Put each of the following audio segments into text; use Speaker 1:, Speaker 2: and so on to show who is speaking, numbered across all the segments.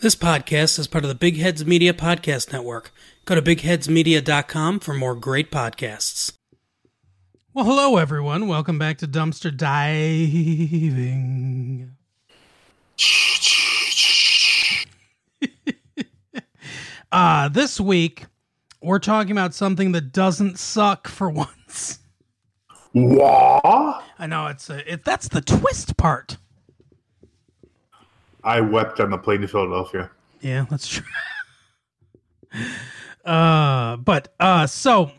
Speaker 1: This podcast is part of the Big Heads Media Podcast Network. Go to bigheadsmedia.com for more great podcasts. Well, hello, everyone. Welcome back to Dumpster Diving. uh, this week, we're talking about something that doesn't suck for once.
Speaker 2: What?
Speaker 1: I know it's a, it, that's the twist part.
Speaker 2: I wept on the plane to Philadelphia.
Speaker 1: Yeah, that's true. uh, but uh, so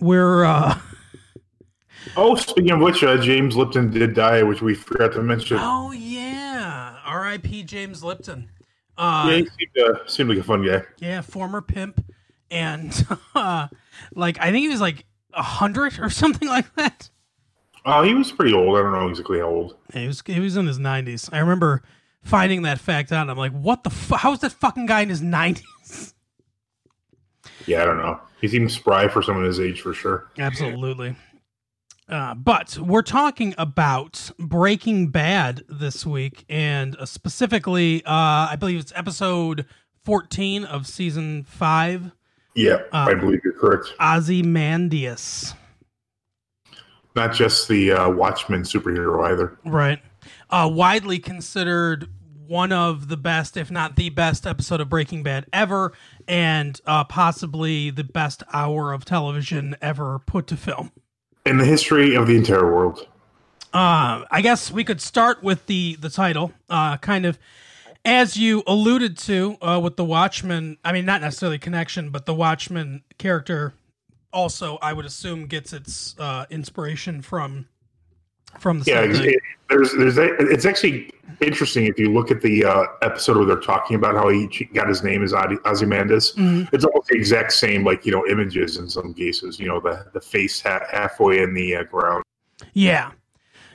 Speaker 1: we're uh.
Speaker 2: Oh, speaking of which, uh, James Lipton did die, which we forgot to mention.
Speaker 1: Oh yeah, R.I.P. James Lipton. Uh,
Speaker 2: yeah, he seemed, uh, seemed like a fun guy.
Speaker 1: Yeah, former pimp, and uh, like I think he was like a hundred or something like that.
Speaker 2: Oh, he was pretty old. I don't know exactly how old.
Speaker 1: Yeah, he was he was in his nineties. I remember finding that fact out. I'm like, what the? Fu- How is that fucking guy in his nineties?
Speaker 2: Yeah, I don't know. He seems spry for someone his age, for sure.
Speaker 1: Absolutely. Uh, but we're talking about Breaking Bad this week, and uh, specifically, uh, I believe it's episode 14 of season five.
Speaker 2: Yeah, I believe you're correct.
Speaker 1: Ozymandias.
Speaker 2: Not just the uh, Watchmen superhero either.
Speaker 1: Right. Uh, widely considered one of the best, if not the best, episode of Breaking Bad ever, and uh, possibly the best hour of television ever put to film.
Speaker 2: In the history of the entire world.
Speaker 1: Uh, I guess we could start with the the title, uh, kind of as you alluded to uh, with the Watchman. I mean, not necessarily connection, but the Watchman character also, I would assume, gets its uh, inspiration from from the
Speaker 2: Yeah, it's, it, there's, there's, it's actually interesting if you look at the uh, episode where they're talking about how he got his name as Ozy- Ozymandias.
Speaker 1: Mhm.
Speaker 2: It's almost the exact same, like you know, images in some cases. You know, the the face ha- halfway in the uh, ground.
Speaker 1: Yeah.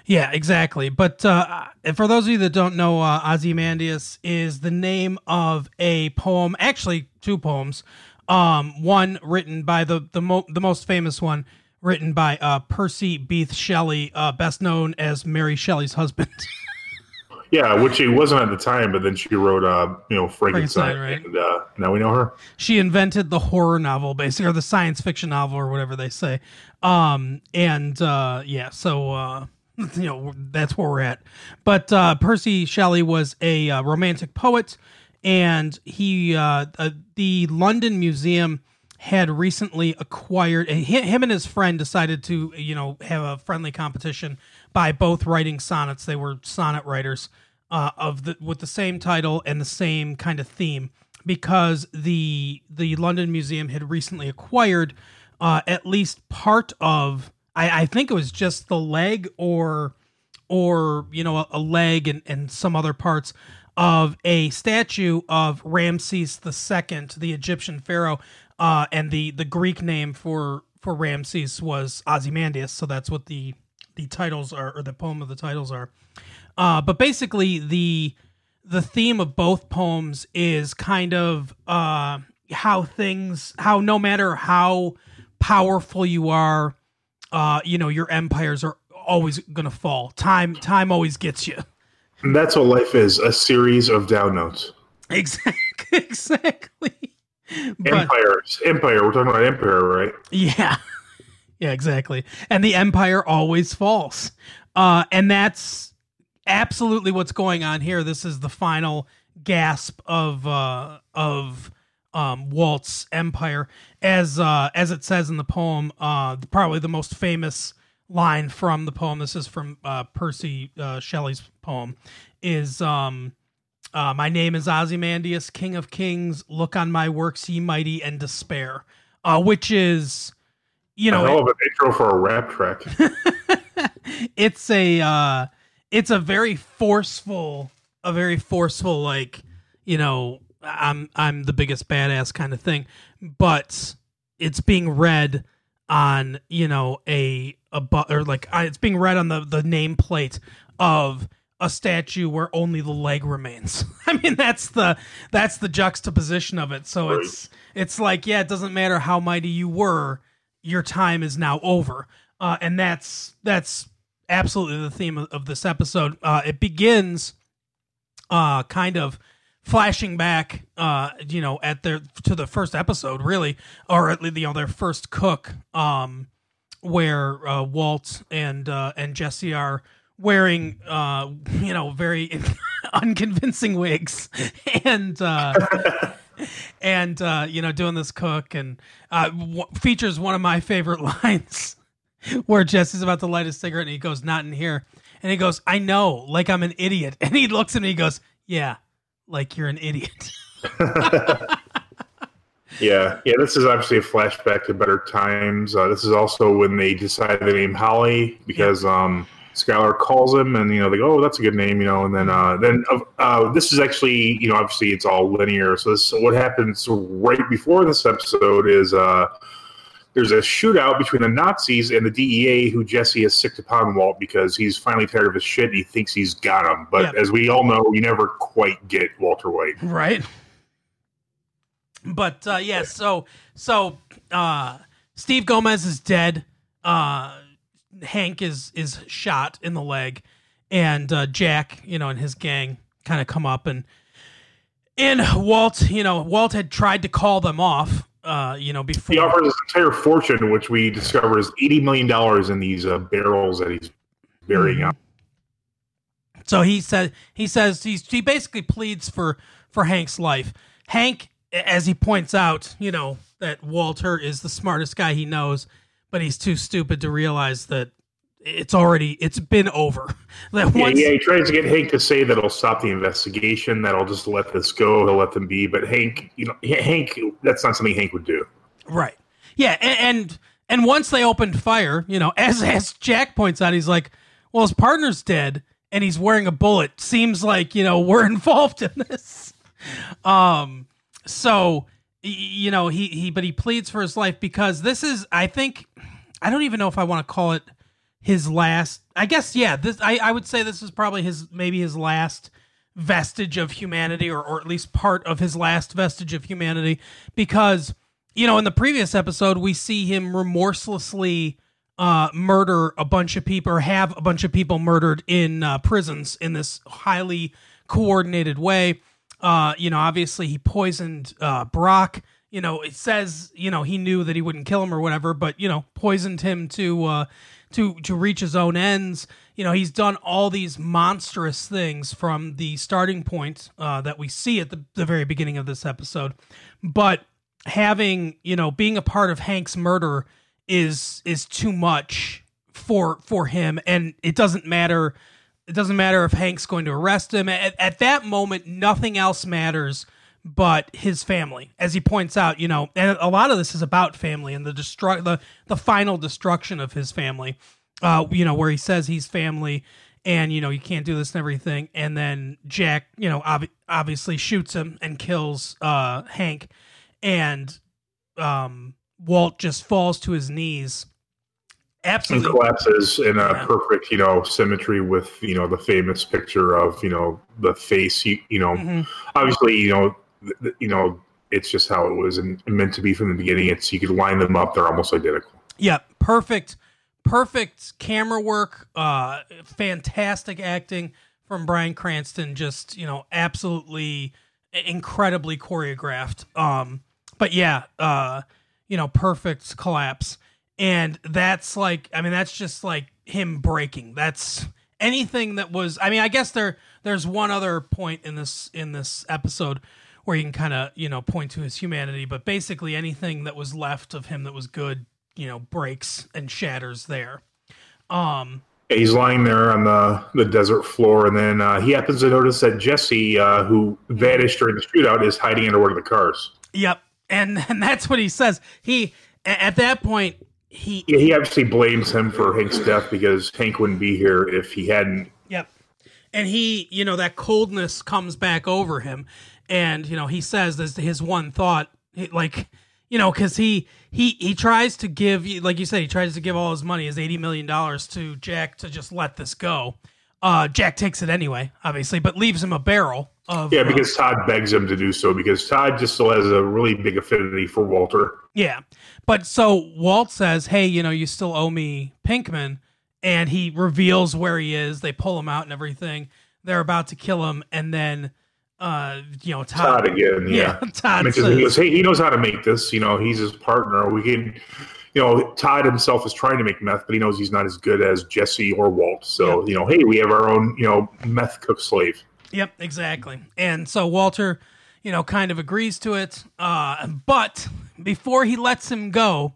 Speaker 1: Yeah, exactly. But uh, for those of you that don't know, uh, Ozymandias is the name of a poem, actually two poems. Um, one written by the the, mo- the most famous one, written by uh, Percy Bysshe Shelley, uh, best known as Mary Shelley's husband.
Speaker 2: Yeah, which he wasn't at the time, but then she wrote, uh, you know, Frankenstein,
Speaker 1: Frankenstein, right.
Speaker 2: and uh, now we know her.
Speaker 1: she invented the horror novel, basically, or the science fiction novel, or whatever they say. Um, and uh, yeah, so uh, you know that's where we're at. But uh, Percy Shelley was a uh, romantic poet, and he uh, uh, the London Museum had recently acquired. And hi- him and his friend decided to you know have a friendly competition by both writing sonnets. They were sonnet writers uh, of the with the same title and the same kind of theme because the the London Museum had recently acquired uh, at least part of I, I think it was just the leg or or you know a, a leg and, and some other parts of a statue of Ramses II, the Egyptian pharaoh, uh, and the the Greek name for for Ramses was Ozymandias, so that's what the the titles are or the poem of the titles are. Uh, but basically the the theme of both poems is kind of uh, how things how no matter how powerful you are, uh, you know your empires are always gonna fall. Time time always gets you.
Speaker 2: And that's what life is a series of down notes.
Speaker 1: Exactly. Exactly. But
Speaker 2: Empires. Empire. We're talking about empire, right?
Speaker 1: yeah. Yeah, exactly. And the empire always falls. Uh and that's absolutely what's going on here. This is the final gasp of uh of um Walt's empire as uh as it says in the poem uh probably the most famous line from the poem this is from uh Percy uh Shelley's poem is um uh, my name is Ozymandias, King of Kings. Look on my works, ye mighty, and despair. Uh, which is, you know,
Speaker 2: hell of an intro for a rap track.
Speaker 1: it's a uh it's a very forceful a very forceful like you know i'm i'm the biggest badass kind of thing but it's being read on you know a a bu- or like it's being read on the the nameplate of a statue where only the leg remains. I mean that's the that's the juxtaposition of it. So
Speaker 2: Right.
Speaker 1: it's it's like yeah it doesn't matter how mighty you were your time is now over. Uh, and that's that's absolutely the theme of, of this episode. Uh, it begins uh, kind of flashing back, uh, you know, at their to the first episode, really, or at least you know their first cook, um, where uh, Walt and uh, and Jesse are wearing, uh, you know, very unconvincing wigs, and uh, and uh, you know, doing this cook, and uh, w- features one of my favorite lines. Where Jesse's about to light a cigarette and he goes, Not in here. And he goes, I know, like I'm an idiot. And he looks at me and he goes, Yeah, like you're an idiot.
Speaker 2: Yeah, yeah. This is obviously a flashback to better times. Uh, this is also when they decide to name Holly because um, Skyler calls him, and you know they go, "Oh, that's a good name," you know. And then uh, then uh, uh, this is actually you know obviously it's all linear. So this what happens right before this episode is. Uh, there's a shootout between the Nazis and the DEA, who Jesse has sicked upon Walt because he's finally tired of his shit. And he thinks he's got him, but
Speaker 1: Yep.
Speaker 2: as we all know, you never quite get Walter White.
Speaker 1: right but uh yeah so so uh steve gomez is dead uh hank is is shot in the leg and uh jack you know and his gang kind of come up and and walt you know walt had tried to call them off uh you know before
Speaker 2: He offers his entire fortune, which we discover is eighty million dollars in these uh, barrels that he's burying
Speaker 1: Mhm.
Speaker 2: out.
Speaker 1: So he said he says he's he basically pleads for for Hank's life. Hank, as he points out, you know that Walter is the smartest guy he knows, but he's too stupid to realize that it's already it's been over. That
Speaker 2: Yeah,
Speaker 1: once,
Speaker 2: yeah, he tries to get Hank to say that he'll stop the investigation, that he'll just let this go, he'll let them be. But Hank, you know, Hank, that's not something Hank would do.
Speaker 1: right? Yeah, and, and and once they opened fire, you know, as as Jack points out, he's like, well, his partner's dead and he's wearing a bullet. Seems like you know we're involved in this. Um, so you know he he but he pleads for his life because this is I think I don't even know if I want to call it his last. I guess yeah. This I I would say this is probably his maybe his last vestige of humanity or or at least part of his last vestige of humanity because you know in the previous episode we see him remorselessly uh, murder a bunch of people or have a bunch of people murdered in uh, prisons in this highly coordinated way. Uh, you know, obviously he poisoned uh, Brock. You know, it says you know he knew that he wouldn't kill him or whatever, but you know, poisoned him to uh, to to reach his own ends. You know, he's done all these monstrous things from the starting point uh, that we see at the, the very beginning of this episode, but having you know being a part of Hank's murder is is too much for for him and it doesn't matter it doesn't matter if Hank's going to arrest him. At, at that moment nothing else matters but his family. As he points out you know and a lot of this is about family and the destru- the the final destruction of his family. Uh you know where he says he's family and you know you can't do this and everything. And then Jack you know ob- obviously shoots him and kills uh Hank. And um Walt just falls to his knees.
Speaker 2: And
Speaker 1: Absolutely.
Speaker 2: collapses in a
Speaker 1: Yeah.
Speaker 2: perfect, you know, symmetry with, you know, the famous picture of, you know, the face, you, you know,
Speaker 1: Mhm.
Speaker 2: obviously, you know, th- th- you know, it's just how it was and meant to be from the beginning. It's you could line them up; they're almost identical.
Speaker 1: Yeah, perfect, perfect camera work. Uh, fantastic acting from Bryan Cranston. Just you know, absolutely incredibly choreographed. Um, but yeah, uh, you know, perfect collapse. And that's like, I mean, that's just like him breaking. That's anything that was. I mean, I guess there there's one other point in this in this episode where you can kind of you know point to his humanity, but basically anything that was left of him that was good, you know, breaks and shatters there. Um,
Speaker 2: He's lying there on the, the desert floor, and then uh, he happens to notice that Jesse, uh, who vanished during the shootout, is hiding under one of the cars.
Speaker 1: yep, and and that's what he says. He at that point he
Speaker 2: Yeah, he obviously blames him for Hank's death because Hank wouldn't be here if he hadn't.
Speaker 1: Yep. And he, you know, that coldness comes back over him, and you know, he says this his one thought, like, you know, because he he he tries to give, like you said, he tries to give all his money, his eighty million dollars, to Jack to just let this go. Uh, Jack takes it anyway, obviously, but leaves him a barrel of
Speaker 2: Yeah,
Speaker 1: uh,
Speaker 2: because Todd begs him to do so because Todd just still has a really big affinity for Walter.
Speaker 1: Yeah. But so Walt says, Hey, you know, you still owe me Pinkman. And he reveals where he is. They pull him out and everything. They're about to kill him. And then uh, you know, Todd,
Speaker 2: Todd again. Yeah,
Speaker 1: Yeah, Todd
Speaker 2: Mentions-
Speaker 1: says-
Speaker 2: he goes, hey, he knows how to make this. You know, he's his partner. We can, you know, Todd himself is trying to make meth, but he knows he's not as good as Jesse or Walt. So, you know, hey, we have our own, you know, meth cook slave.
Speaker 1: Yep, exactly. And so Walter, you know, kind of agrees to it. Uh, but before he lets him go,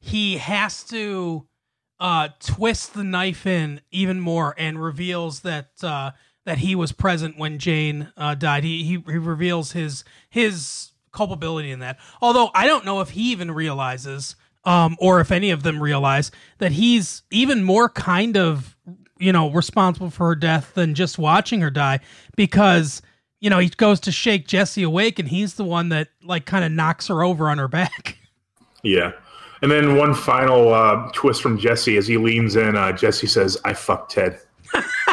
Speaker 1: he has to uh, twist the knife in even more and reveals that uh, that he was present when Jane uh, died. He, he he reveals his his culpability in that. Although I don't know if he even realizes, um, or if any of them realize that he's even more kind of you know responsible for her death than just watching her die because you know he goes to shake Jesse awake and he's the one that like kind of knocks her over on her back.
Speaker 2: Yeah. And then one final uh, twist from Jesse as he leans in. Uh, Jesse says, I fucked Ted.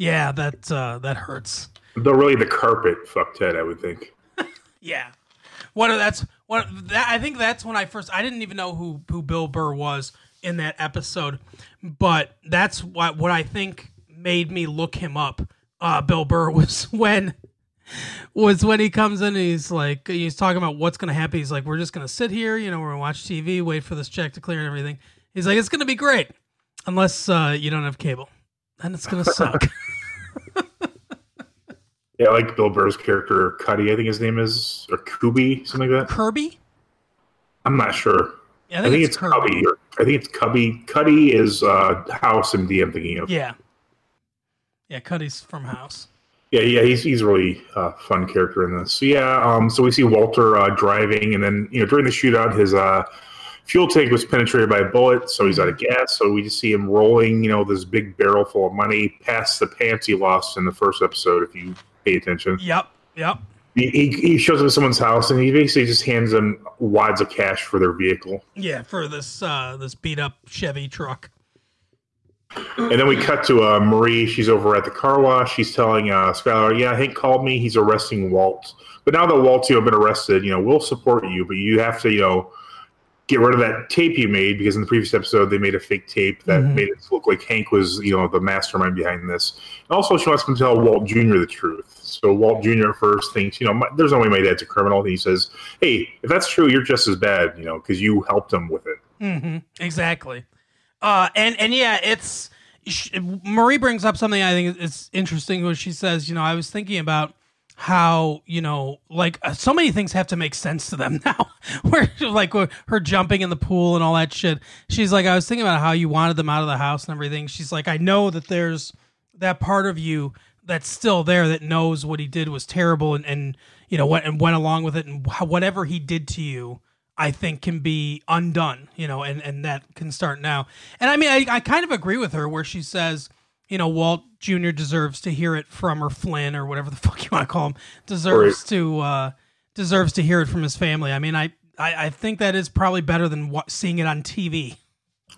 Speaker 1: yeah, that uh, that hurts.
Speaker 2: Though really the carpet fucked Ted, I would think.
Speaker 1: Yeah. What that's what that I think that's when I first I didn't even know who who Bill Burr was in that episode, but that's what what I think made me look him up. Uh, Bill Burr was when was when he comes in and he's like he's talking about what's gonna happen. He's like, we're just gonna sit here, you know, we're gonna watch TV, wait for this check to clear and everything. He's like, it's gonna be great unless uh, you don't have cable, then it's gonna suck.
Speaker 2: Yeah, I like Bill Burr's character, Cuddy, I think his name is, or Kubi, something like that.
Speaker 1: Kirby,
Speaker 2: I'm not sure.
Speaker 1: yeah,
Speaker 2: I think, it's, Cubby. Or, I think it's Cubby. Cuddy is uh, House M.D. I'm thinking of.
Speaker 1: Yeah, yeah, Cuddy's from House.
Speaker 2: Yeah, yeah, he's he's a really uh, fun character in this. So yeah, um, so we see Walter uh, driving, and then you know during the shootout, his uh, fuel tank was penetrated by a bullet, so he's out of gas. So we just see him rolling, you know, this big barrel full of money past the pants he lost in the first episode. If you pay attention,
Speaker 1: Yep, yep.
Speaker 2: he, he, he shows up at someone's house, and he basically just hands them wads of cash for their vehicle.
Speaker 1: Yeah, for this uh this beat up Chevy truck.
Speaker 2: And then we cut to uh, Marie. She's over at the car wash. She's telling uh, Skyler, "Yeah, Hank called me. He's arresting Walt. But now that Walt's you know been arrested, you know we'll support you. But you have to you know get rid of that tape you made because in the previous episode they made a fake tape that
Speaker 1: Mhm.
Speaker 2: made it look like Hank was you know the mastermind behind this. And also, she wants to tell Walt Jr. the truth. So Walt Jr. at first thinks, you know, my, there's no way my dad's a criminal. And he says, "Hey, if that's true, you're just as bad, you know, because you helped him with it."
Speaker 1: Mm-hmm. Exactly. Uh, and and yeah, it's sh- Marie brings up something I think is interesting. Where she says, you know, I was thinking about how you know, like uh, so many things have to make sense to them now. Where like where her jumping in the pool and all that shit. She's like, I was thinking about how you wanted them out of the house and everything. She's like, I know that there's that part of you that's still there that knows what he did was terrible and and you know what and went along with it and wh- whatever he did to you I think can be undone, you know, and, and that can start now. And I mean, I, I kind of agree with her where she says, you know, Walt Jr. deserves to hear it from or Flynn or whatever the fuck you want to call him deserves to uh, deserves to hear it from his family. I mean, I I, I think that is probably better than wa- seeing it on TV.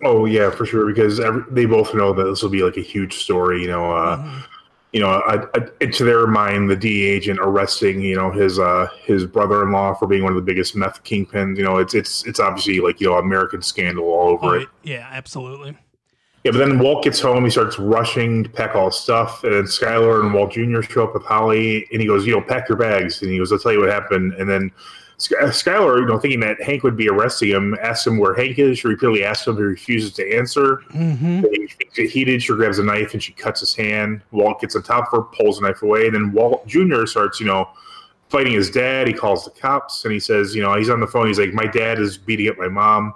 Speaker 2: Oh yeah, for sure. Because every, they both know that this will be like a huge story. You know, uh,
Speaker 1: Mm-hmm.
Speaker 2: you know, uh, uh, to their mind, the DEA agent arresting you know his uh, his brother-in-law for being one of the biggest meth kingpins. You know, it's it's it's obviously like you know American scandal all over
Speaker 1: Oh,
Speaker 2: it.
Speaker 1: yeah, absolutely.
Speaker 2: Yeah, but then Walt gets home. He starts rushing to pack all his stuff, and then Skyler and Walt Jr. show up with Holly, and he goes, "You know, pack your bags." And he goes, "I'll tell you what happened." And then Sky- Skyler, you know, thinking that Hank would be arresting him, asks him where Hank is. She repeatedly asks him, he refuses to answer.
Speaker 1: Mm-hmm.
Speaker 2: He heated. She grabs a knife and she cuts his hand. Walt gets on top of her, pulls the knife away. And then Walt Jr. starts, you know, fighting his dad. He calls the cops and he says, you know, he's on the phone. He's like, my dad is beating up my mom.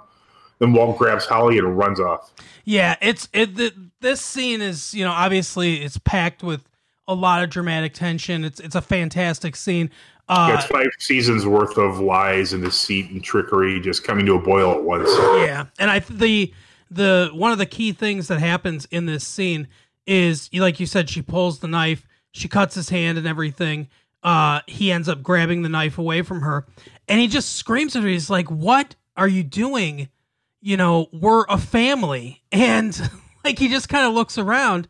Speaker 2: Then Walt grabs Holly and runs off.
Speaker 1: Yeah, it's it. The, this scene is you know obviously it's packed with a lot of dramatic tension. It's it's a fantastic scene. Uh,
Speaker 2: Yeah, it's five seasons worth of lies and deceit and trickery just coming to a boil at once.
Speaker 1: Yeah, and I the the one of the key things that happens in this scene is like you said she pulls the knife, she cuts his hand and everything. Uh, he ends up grabbing the knife away from her, and he just screams at her. He's like, "What are you doing? You know, we're a family." And like he just kind of looks around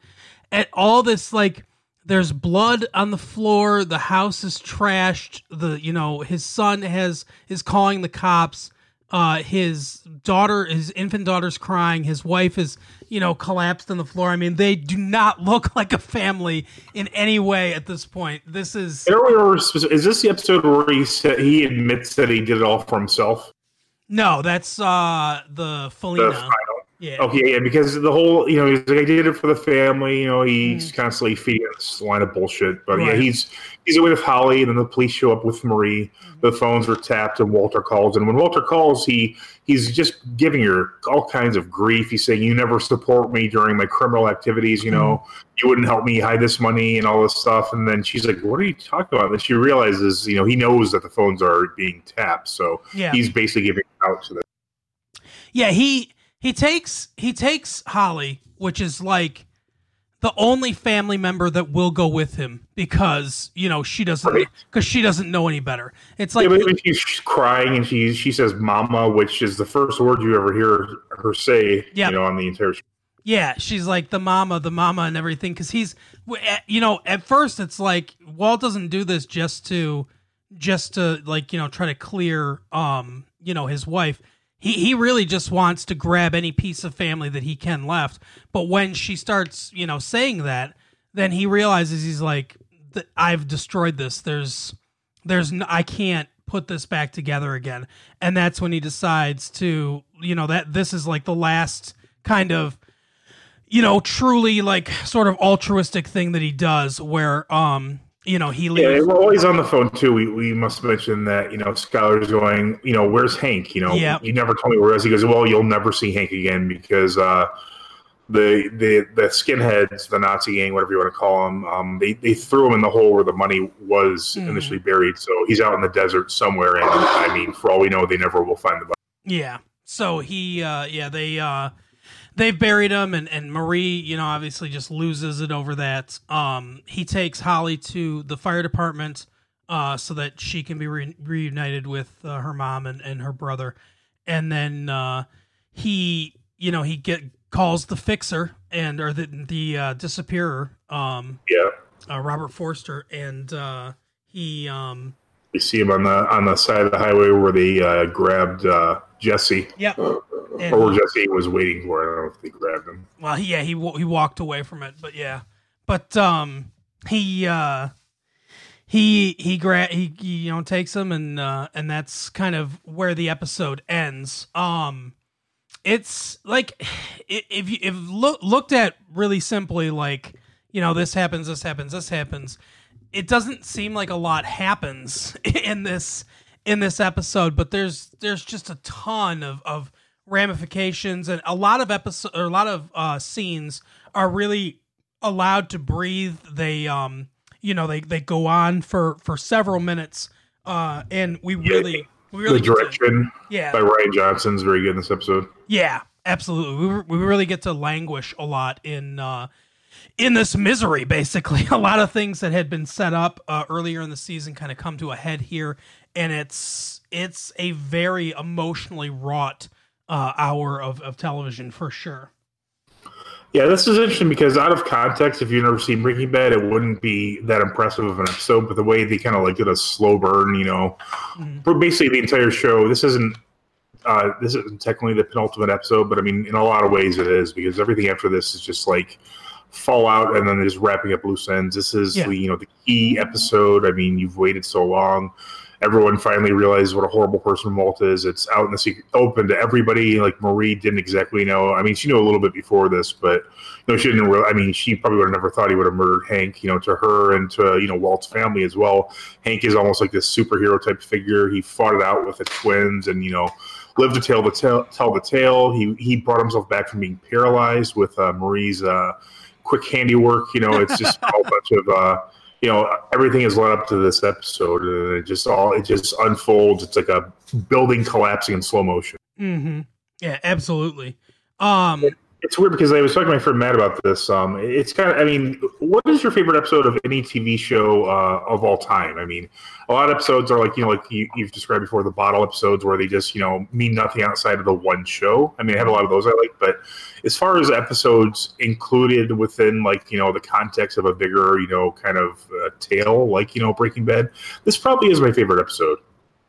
Speaker 1: at all this like there's blood on the floor the house is trashed the you know his son has is calling the cops Uh, his daughter, his infant daughter's crying. His wife is, you know, collapsed on the floor. I mean, they do not look like a family in any way at this point. This is.
Speaker 2: Is this the episode where he said he admits that he did it all for himself?
Speaker 1: No, that's uh the
Speaker 2: The
Speaker 1: Felina.
Speaker 2: final.
Speaker 1: Yeah.
Speaker 2: Okay, yeah, because the whole, you know, he's like, I did it for the family. You know,
Speaker 1: Mm.
Speaker 2: he's constantly feeding this line of bullshit. But yeah, he's he's away with Holly, and then the police show up with Marie. The phones are tapped, and Walter calls. And when Walter calls, he he's just giving her all kinds of grief. He's saying, "You never support me during my criminal activities. You know, you wouldn't help me hide this money and all this stuff." And then she's like, "What are you talking about?" And she realizes, you know, he knows that the phones are being tapped, so
Speaker 1: Yeah.
Speaker 2: he's basically giving out to them.
Speaker 1: Yeah, he he takes he takes Holly, which is like the only family member that will go with him because you know she doesn't
Speaker 2: Right.
Speaker 1: because she doesn't know any better. It's like
Speaker 2: yeah, she's crying and she she says "mama," which is the first word you ever hear her say,
Speaker 1: Yeah.
Speaker 2: you know, on the entire show.
Speaker 1: Yeah, she's like the mama, the mama, and everything. Because he's, you know, at first it's like Walt doesn't do this just to, just to like you know try to clear, um, you know, his wife. He he really just wants to grab any piece of family that he can left. But when she starts, you know, saying that, then he realizes he's like, "Th- I've destroyed this. There's, there's, no, I can't put this back together again. And that's when he decides to, you know, that this is like the last kind of you know, truly like sort of altruistic thing that he does where um you know he
Speaker 2: Yeah,
Speaker 1: leaves
Speaker 2: we're always on the phone too. We, we must mention that you know Skyler's going. You know, where's Hank? You know,
Speaker 1: Yeah.
Speaker 2: you never told me where is he goes. Well, you'll never see Hank again because uh, the the the skinheads, the Nazi gang, whatever you want to call them, um, they they threw him in the hole where the money was
Speaker 1: Mhm.
Speaker 2: initially buried. So he's out in the desert somewhere, and I mean, for all we know, they never will find the body.
Speaker 1: yeah so he uh yeah they uh they buried him and and Marie you know obviously just loses it over that. Um he takes Holly to the fire department uh so that she can be re- reunited with uh, her mom and and her brother. And then uh he you know he get calls the fixer and or the the uh disappearer um
Speaker 2: Yeah.
Speaker 1: uh, Robert Forster, and uh, he um,
Speaker 2: You see him on the on the side of the highway where they uh, grabbed uh, Jesse, or
Speaker 1: and,
Speaker 2: where Jesse was waiting for. I don't know if they grabbed him.
Speaker 1: well, yeah, he he walked away from it, but yeah, but um, he uh, he he gra- he, he you know takes him, and uh, and that's kind of where the episode ends. Um, it's like if you if look, looked at really simply, like you know, this happens, this happens, this happens. It doesn't seem like a lot happens in this in this episode, but there's there's just a ton of of ramifications and a lot of episodes or a lot of uh, scenes are really allowed to breathe. They um you know they they go on for for several minutes uh and we really we really
Speaker 2: the
Speaker 1: get to-
Speaker 2: direction
Speaker 1: yeah
Speaker 2: by Rian Johnson is very good in this episode.
Speaker 1: yeah, absolutely. We, we really get to languish a lot in uh, in this misery. Basically, a lot of things that had been set up uh, earlier in the season kind of come to a head here, and it's it's a very emotionally wrought uh, hour of, of television for sure.
Speaker 2: Yeah, this is interesting because out of context, if you've never seen Breaking Bad, it wouldn't be that impressive of an episode. But the way they kind of like did a slow burn, you know,
Speaker 1: Mhm.
Speaker 2: for basically the entire show. This isn't uh, this isn't technically the penultimate episode, but I mean, in a lot of ways, it is because everything after this is just like fallout, and then just wrapping up loose ends. This is
Speaker 1: Yeah.
Speaker 2: the you know the key episode. I mean, you've waited so long. Everyone finally realizes what a horrible person Walt is. It's out in the secret, open to everybody. Like Marie didn't exactly know. I mean, she knew a little bit before this, but you know, she didn't. Really, I mean, she probably would have never thought he would have murdered Hank. You know, to her and to you know Walt's family as well. Hank is almost like this superhero type figure. He fought it out with the twins, and you know, lived to tell the tale. Tell the tale. He he brought himself back from being paralyzed with uh, Marie's uh, quick handiwork. You know, it's just a whole bunch of. Uh, you know everything is led up to this episode and it just all it just unfolds it's like a building collapsing in slow motion
Speaker 1: Mm-hmm. Yeah, absolutely. Um,
Speaker 2: it's weird because i was talking to my friend matt about this um it's kind of i mean what is your favorite episode of any tv show uh, of all time? I mean a lot of episodes are like you know like you, you've described before the bottle episodes where they just you know mean nothing outside of the one show. I mean i have a lot of those i like but as far as episodes included within like you know the context of a bigger you know kind of uh, tale like you know breaking bad this probably is my favorite episode.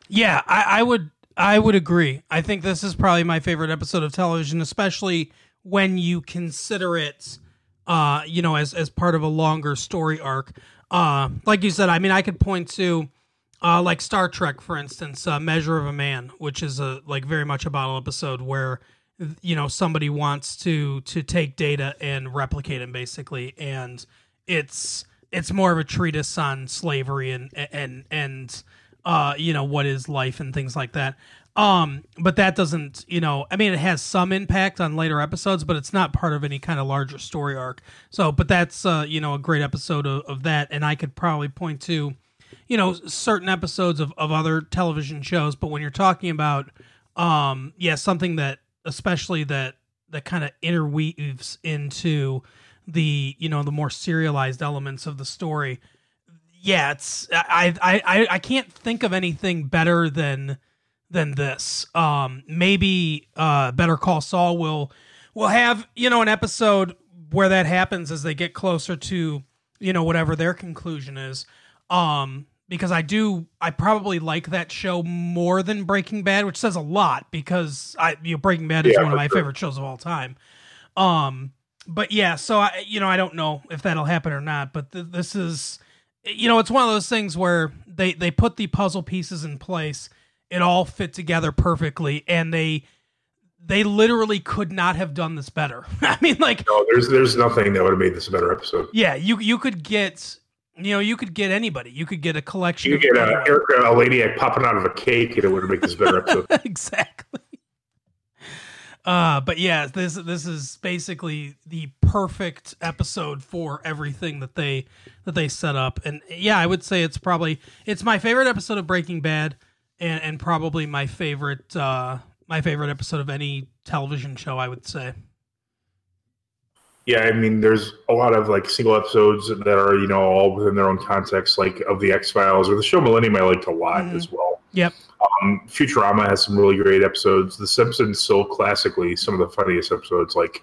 Speaker 1: Yeah, I, I would I would agree. I think this is probably my favorite episode of television, especially when you consider it, uh, you know, as as part of a longer story arc. Uh, like you said, I mean, I could point to, uh, like Star Trek, for instance, uh, Measure of a Man, which is a like very much a bottle episode where, you know, somebody wants to to take data and replicate it basically, and it's it's more of a treatise on slavery and and and uh you know what is life and things like that um but that doesn't you know i mean it has some impact on later episodes but it's not part of any kind of larger story arc. So but that's uh you know a great episode of, of that. And i could probably point to you know certain episodes of, of other television shows. But when you're talking about um yeah something that especially that that kind of interweaves into the you know the more serialized elements of the story yeah it's i i i can't think of anything better than than this um maybe uh better call saul will will have you know an episode where that happens as they get closer to you know whatever their conclusion is um because i do i probably like that show more than breaking bad which says a lot because i you know breaking bad is
Speaker 2: Yeah,
Speaker 1: one of my
Speaker 2: sure.
Speaker 1: favorite shows of all time um but yeah, so I, you know, I don't know if that'll happen or not. But th- this is, you know, it's one of those things where they they put the puzzle pieces in place, it all fit together perfectly, and they they literally could not have done this better. I mean, like,
Speaker 2: No, there's there's nothing that would have made this a better episode.
Speaker 1: yeah, you you could get, you know, you could get anybody. You could get a collection.
Speaker 2: You
Speaker 1: of
Speaker 2: get. Erica, a lady popping out of a cake, and it would have made this a better episode.
Speaker 1: exactly. Uh, but yeah, this this is basically the perfect episode for everything that they that they set up, and yeah, I would say it's probably it's my favorite episode of Breaking Bad, and and probably my favorite uh my favorite episode of any television show. I would say.
Speaker 2: Yeah, I mean, there's a lot of like single episodes that are you know all within their own context, like of the X Files or the show Millennium. I liked a lot
Speaker 1: Mhm.
Speaker 2: as well.
Speaker 1: Yep.
Speaker 2: Um, Futurama has some really great episodes. The Simpsons so classically some of the funniest episodes. Like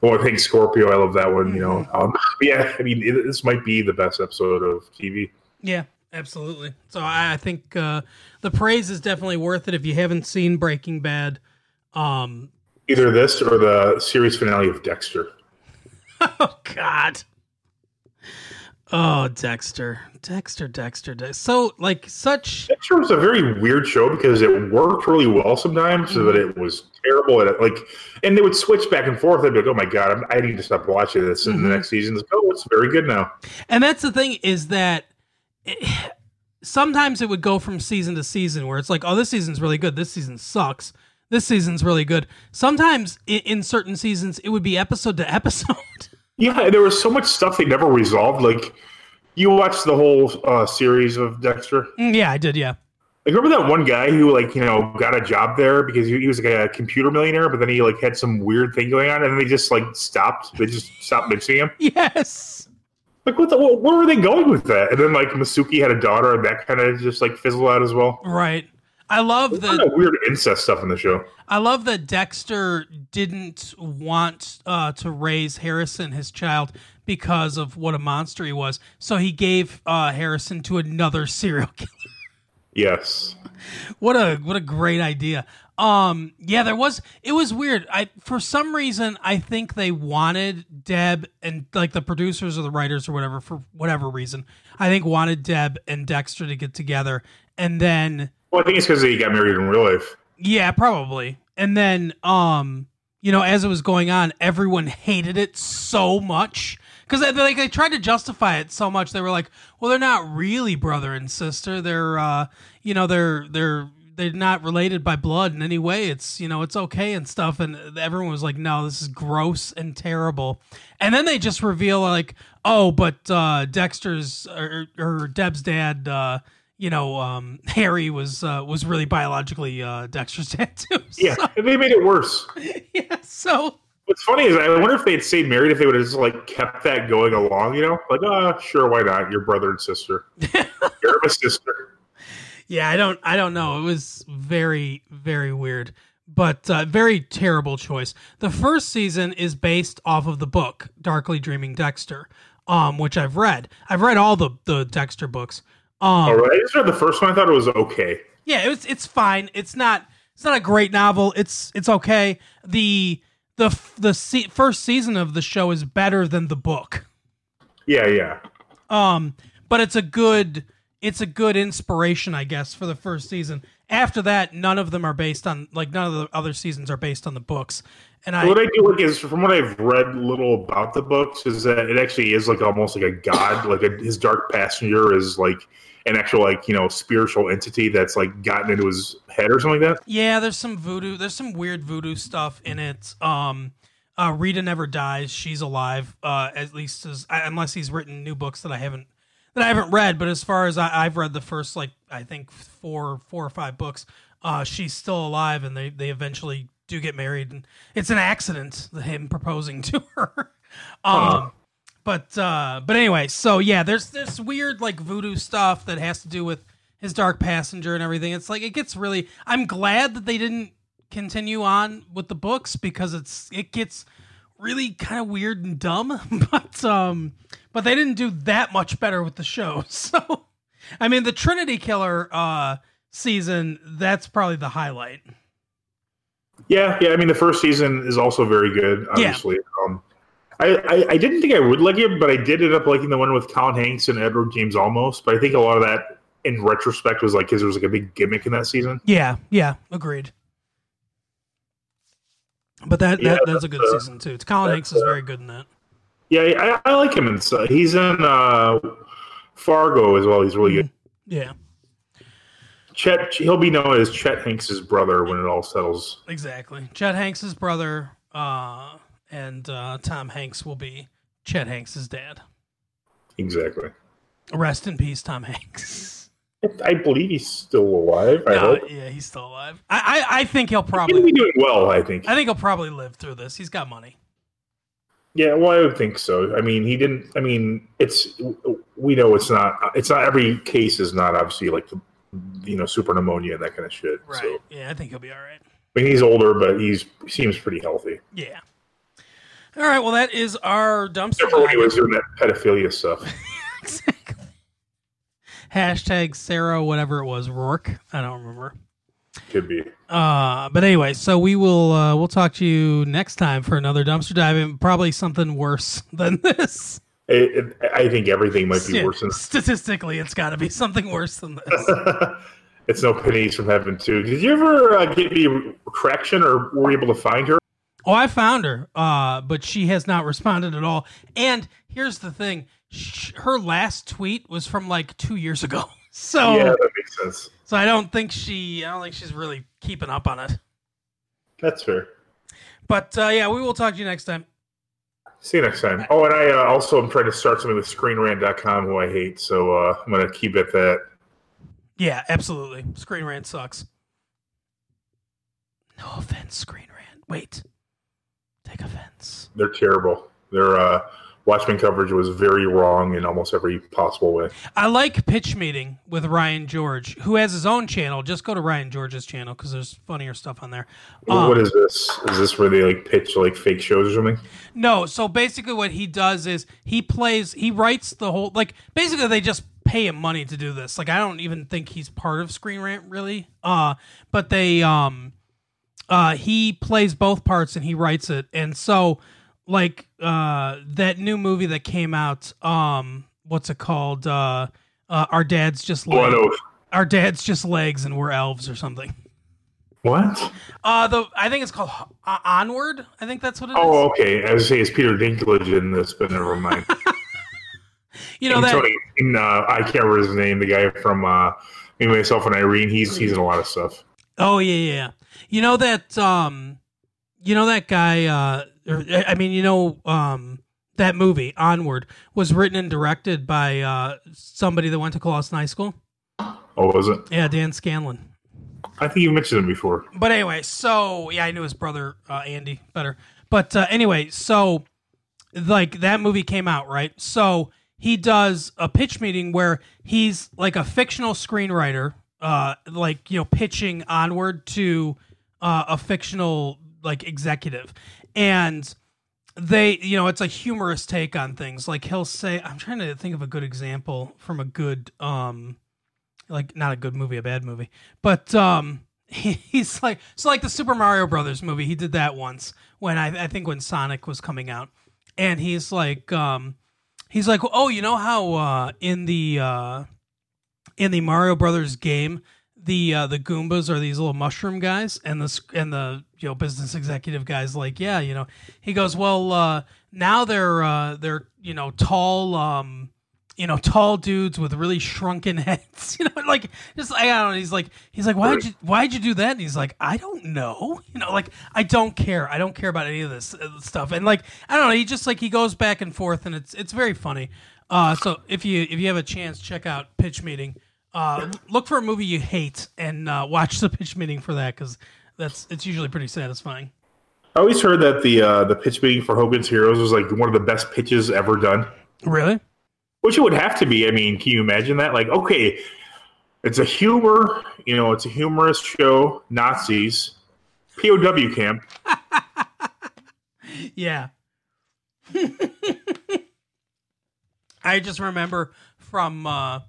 Speaker 2: the one thing Scorpio, I love that one. You know, um, yeah. I mean, it, this might be the best episode of TV.
Speaker 1: Yeah, absolutely. So I, I think uh, the praise is definitely worth it if you haven't seen Breaking Bad. Um,
Speaker 2: Either this or the series finale of Dexter.
Speaker 1: oh God. Oh Dexter, Dexter, Dexter, Dexter. So like such.
Speaker 2: Dexter was a very weird show because it worked really well sometimes, but it was terrible at it. Like, and they would switch back and forth. I'd be like, "Oh my god, I'm, I need to stop watching this." And
Speaker 1: Mhm.
Speaker 2: the next season's, "Oh, it's very good now."
Speaker 1: And that's the thing is that it, sometimes it would go from season to season where it's like, oh, this season's really good. This season sucks. This season's really good. Sometimes in, in certain seasons, it would be episode to episode.
Speaker 2: Yeah, there was so much stuff they never resolved. Like, you watched the whole uh, series of Dexter.
Speaker 1: Mm, yeah, I did. Yeah.
Speaker 2: Like, remember that one guy who, like, you know, got a job there because he, he was like a computer millionaire, but then he like had some weird thing going on, and then they just like stopped. They just stopped mixing him.
Speaker 1: Yes.
Speaker 2: Like, what? The, wh- where were they going with that? And then like Masuka had a daughter, and that kind of just like fizzled out as well.
Speaker 1: Right. I love
Speaker 2: There's
Speaker 1: that.
Speaker 2: kind of weird incest stuff in the show.
Speaker 1: I love that Dexter didn't want uh, to raise Harrison, his child, because of what a monster he was. So he gave uh, Harrison to another serial killer.
Speaker 2: Yes.
Speaker 1: what a what a great idea. Um, yeah, there was. It was weird. I for some reason I think they wanted Deb and like the producers or the writers or whatever for whatever reason. I think wanted Deb and Dexter to get together, and then
Speaker 2: Well, I think it's because he got married in real life.
Speaker 1: Yeah, probably. And then, um, you know, as it was going on, everyone hated it so much because they, like they tried to justify it so much. They were like, "Well, they're not really brother and sister. They're, uh, you know, they're they're they're not related by blood in any way. It's you know, it's okay and stuff." And everyone was like, "No, this is gross and terrible." And then they just reveal like, "Oh, but uh, Dexter's or, or Deb's dad." Uh, you know, um, Harry was uh, was really biologically uh, Dexter's dad too.
Speaker 2: Yeah,
Speaker 1: So,
Speaker 2: and they made it worse.
Speaker 1: yeah. So
Speaker 2: What's funny is I wonder if they'd stayed married if they would have just like kept that going along. You know, like ah, sure, why not? You're brother and sister. You're my sister.
Speaker 1: Yeah, I don't I don't know. It was very very weird, but uh, very terrible choice. The first season is based off of the book Darkly Dreaming Dexter, um, which I've read. I've read all the the Dexter books. Um,
Speaker 2: All right, I just read the first one. I thought it was okay.
Speaker 1: Yeah, it's it's fine. It's not it's not a great novel. It's it's okay. The the the se- first season of the show is better than the book.
Speaker 2: Yeah, yeah.
Speaker 1: Um, but it's a good it's a good inspiration, I guess, for the first season. After that, none of them are based on like none of the other seasons are based on the books. And I
Speaker 2: what I do like is from what I've read little about the books is that it actually is like almost like a god, like a, his dark passenger is like an actual like you know spiritual entity that's like gotten into his head or something like that.
Speaker 1: Yeah, there's some voodoo. There's some weird voodoo stuff in it. Um, uh, Rita never dies. She's alive. Uh, at least as unless he's written new books that I haven't that I haven't read. But as far as I, I've read the first like I think four four or five books, uh, she's still alive, and they they eventually do get married, and it's an accident him proposing to her. um, but uh, but anyway, so yeah, there's this weird like voodoo stuff that has to do with his dark passenger and everything. It's like it gets really. I'm glad that they didn't continue on with the books because it's it gets really kind of weird and dumb. but um, but they didn't do that much better with the show. So I mean, the Trinity Killer uh season that's probably the highlight.
Speaker 2: Yeah, yeah. I mean, the first season is also very good. Obviously, um, I, I I didn't think I would like it, but I did end up liking the one with Colin Hanks and Edward James Olmos. But I think a lot of that, in retrospect, was like because there was like a big gimmick in that season.
Speaker 1: Yeah, yeah, agreed. But that,
Speaker 2: Yeah,
Speaker 1: that that's a good
Speaker 2: uh,
Speaker 1: season too. Colin Hanks is
Speaker 2: uh,
Speaker 1: very good in that.
Speaker 2: Yeah, I, I like him. And so he's in uh, Fargo as well. He's really good.
Speaker 1: Yeah,
Speaker 2: Chet, he'll be known as Chet Hanks's brother when it all settles.
Speaker 1: exactly. Chet Hanks' brother, uh, and uh, Tom Hanks will be Chet Hanks' dad.
Speaker 2: Exactly.
Speaker 1: Rest in peace, Tom Hanks.
Speaker 2: I believe he's still alive. I
Speaker 1: No,
Speaker 2: hope.
Speaker 1: yeah, he's still alive. I, I, I think he'll
Speaker 2: He'll
Speaker 1: probably.
Speaker 2: be doing well. I think.
Speaker 1: I think he'll probably live through this. He's got money.
Speaker 2: Yeah, well, I would think so. I mean, he didn't. I mean, it's we know it's not. It's not every case is not obviously like the you know super pneumonia and that kind of shit.
Speaker 1: Right.
Speaker 2: So
Speaker 1: Yeah, I think he'll be all right.
Speaker 2: I mean, he's older, but he's he seems pretty healthy.
Speaker 1: Yeah. All right. Well, that is our dumpster.
Speaker 2: Except for when he was doing that pedophilia stuff.
Speaker 1: exactly. Hashtag Sarah, whatever it was, Rourke. I don't remember.
Speaker 2: Could be.
Speaker 1: Uh, but anyway, so we will uh, we'll talk to you next time for another dumpster dive, and probably something worse than this.
Speaker 2: It, it, I think everything might be
Speaker 1: Yeah,
Speaker 2: worse than.
Speaker 1: statistically, it's got to be something worse than this.
Speaker 2: it's no pennies from heaven too. Did you ever uh, get any traction, or were you able to find her?
Speaker 1: Oh, I found her, uh, but she has not responded at all. And here's the thing: sh- her last tweet was from like two years ago. So,
Speaker 2: Yeah, that makes sense.
Speaker 1: So I don't think she, I don't think she's really keeping up on it.
Speaker 2: That's fair.
Speaker 1: But uh, yeah, we will talk to you next time.
Speaker 2: See you next time. Oh, and I uh, also am trying to start something with ScreenRant.com, who I hate. So uh, I'm going to keep at that.
Speaker 1: Yeah, absolutely. Screen Rant sucks. No offense, Screen Rant. Wait, take offense.
Speaker 2: They're terrible. Their uh, Watchmen coverage was very wrong in almost every possible way.
Speaker 1: I like Pitch Meeting with Ryan George, who has his own channel. Just go to Ryan George's channel because there's funnier stuff on there. Um,
Speaker 2: what is this? Is this where they like pitch like fake shows or something?
Speaker 1: No, so basically what he does is he plays he writes the whole like basically they just pay him money to do this. Like I don't even think he's part of Screen Rant really. Uh but they um uh he plays both parts and he writes it. And so like uh that new movie that came out um what's it called? Uh uh, our dad's just legs. Our dad's just legs, and we're elves or something.
Speaker 2: what?
Speaker 1: Uh, the I think it's called uh, Onward. I think that's what it is.
Speaker 2: Oh, okay. I was say it's Peter Dinklage in this, but never mind.
Speaker 1: you know
Speaker 2: And
Speaker 1: that
Speaker 2: Tony, and, uh, I can't remember his name. The guy from uh, Me, Myself, and Irene. He's he's in a lot of stuff.
Speaker 1: Oh yeah, yeah. yeah. You know that um you know that guy uh or, I mean, you know um that movie Onward was written and directed by uh somebody that went to Clawson High School.
Speaker 2: Oh, was it?
Speaker 1: Yeah, Dan Scanlon.
Speaker 2: I think you mentioned him before.
Speaker 1: But anyway, so yeah, I knew his brother uh, Andy better. But uh, anyway, so like that movie came out, right? So he does a pitch meeting where he's like a fictional screenwriter, uh, like you know, pitching onward to uh, a fictional like executive, and they, you know, it's a humorous take on things. Like he'll say, I'm trying to think of a good example from a good um like not a good movie, a bad movie. But um, he, he's like so like the Super Mario Brothers movie. He did that once when I, I think when Sonic was coming out, and he's like um, he's like oh you know how uh, in the uh, in the Mario Brothers game the uh, the Goombas are these little mushroom guys, and the and the you know business executive guys like yeah you know he goes well uh, now they're uh, they're you know tall um you know, tall dudes with really shrunken heads. You know, like just I don't know. He's like he's like why'd you why'd you do that? And he's like I don't know. You know, like I don't care. I don't care about any of this uh, stuff. And like I don't know. He just like he goes back and forth, and it's it's very funny. Uh, so if you if you have a chance, check out Pitch Meeting. Uh, look for a movie you hate and uh, watch the pitch meeting for that because that's it's usually pretty satisfying.
Speaker 2: I always heard that the uh, the pitch meeting for Hogan's Heroes was like one of the best pitches ever done.
Speaker 1: Really?
Speaker 2: Which it would have to be. I mean, can you imagine that? Like, okay, it's a humor, you know, it's a humorous show, Nazis, POW camp.
Speaker 1: yeah. I just remember from uh,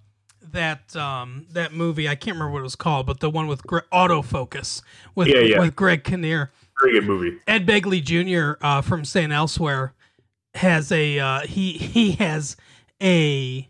Speaker 1: that um, that movie. I can't remember what it was called, but the one with Gre- Auto Focus with
Speaker 2: Yeah, yeah.
Speaker 1: with Greg Kinnear.
Speaker 2: Very good movie.
Speaker 1: Ed Begley Jr. Uh, from St. Elsewhere has a uh, he he has a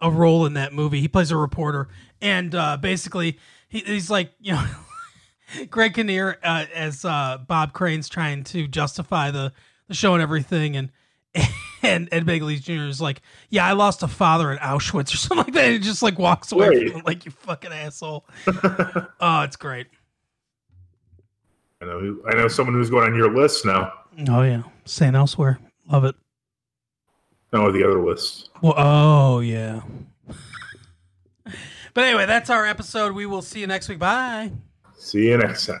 Speaker 1: a role in that movie. He plays a reporter, and uh, basically he, he's like you know Greg Kinnear uh, as uh, Bob Crane's trying to justify the the show and everything, and and Ed Begley Jr. is like, yeah, I lost a father in Auschwitz or something like that. He just like walks away from him, like you fucking asshole. oh, it's great.
Speaker 2: I know. who- I know someone who's going on your list now.
Speaker 1: Oh yeah, St. Elsewhere, love it.
Speaker 2: No, the other list.
Speaker 1: Well, oh yeah. but anyway, that's our episode. We will see you next week. Bye.
Speaker 2: See you next time.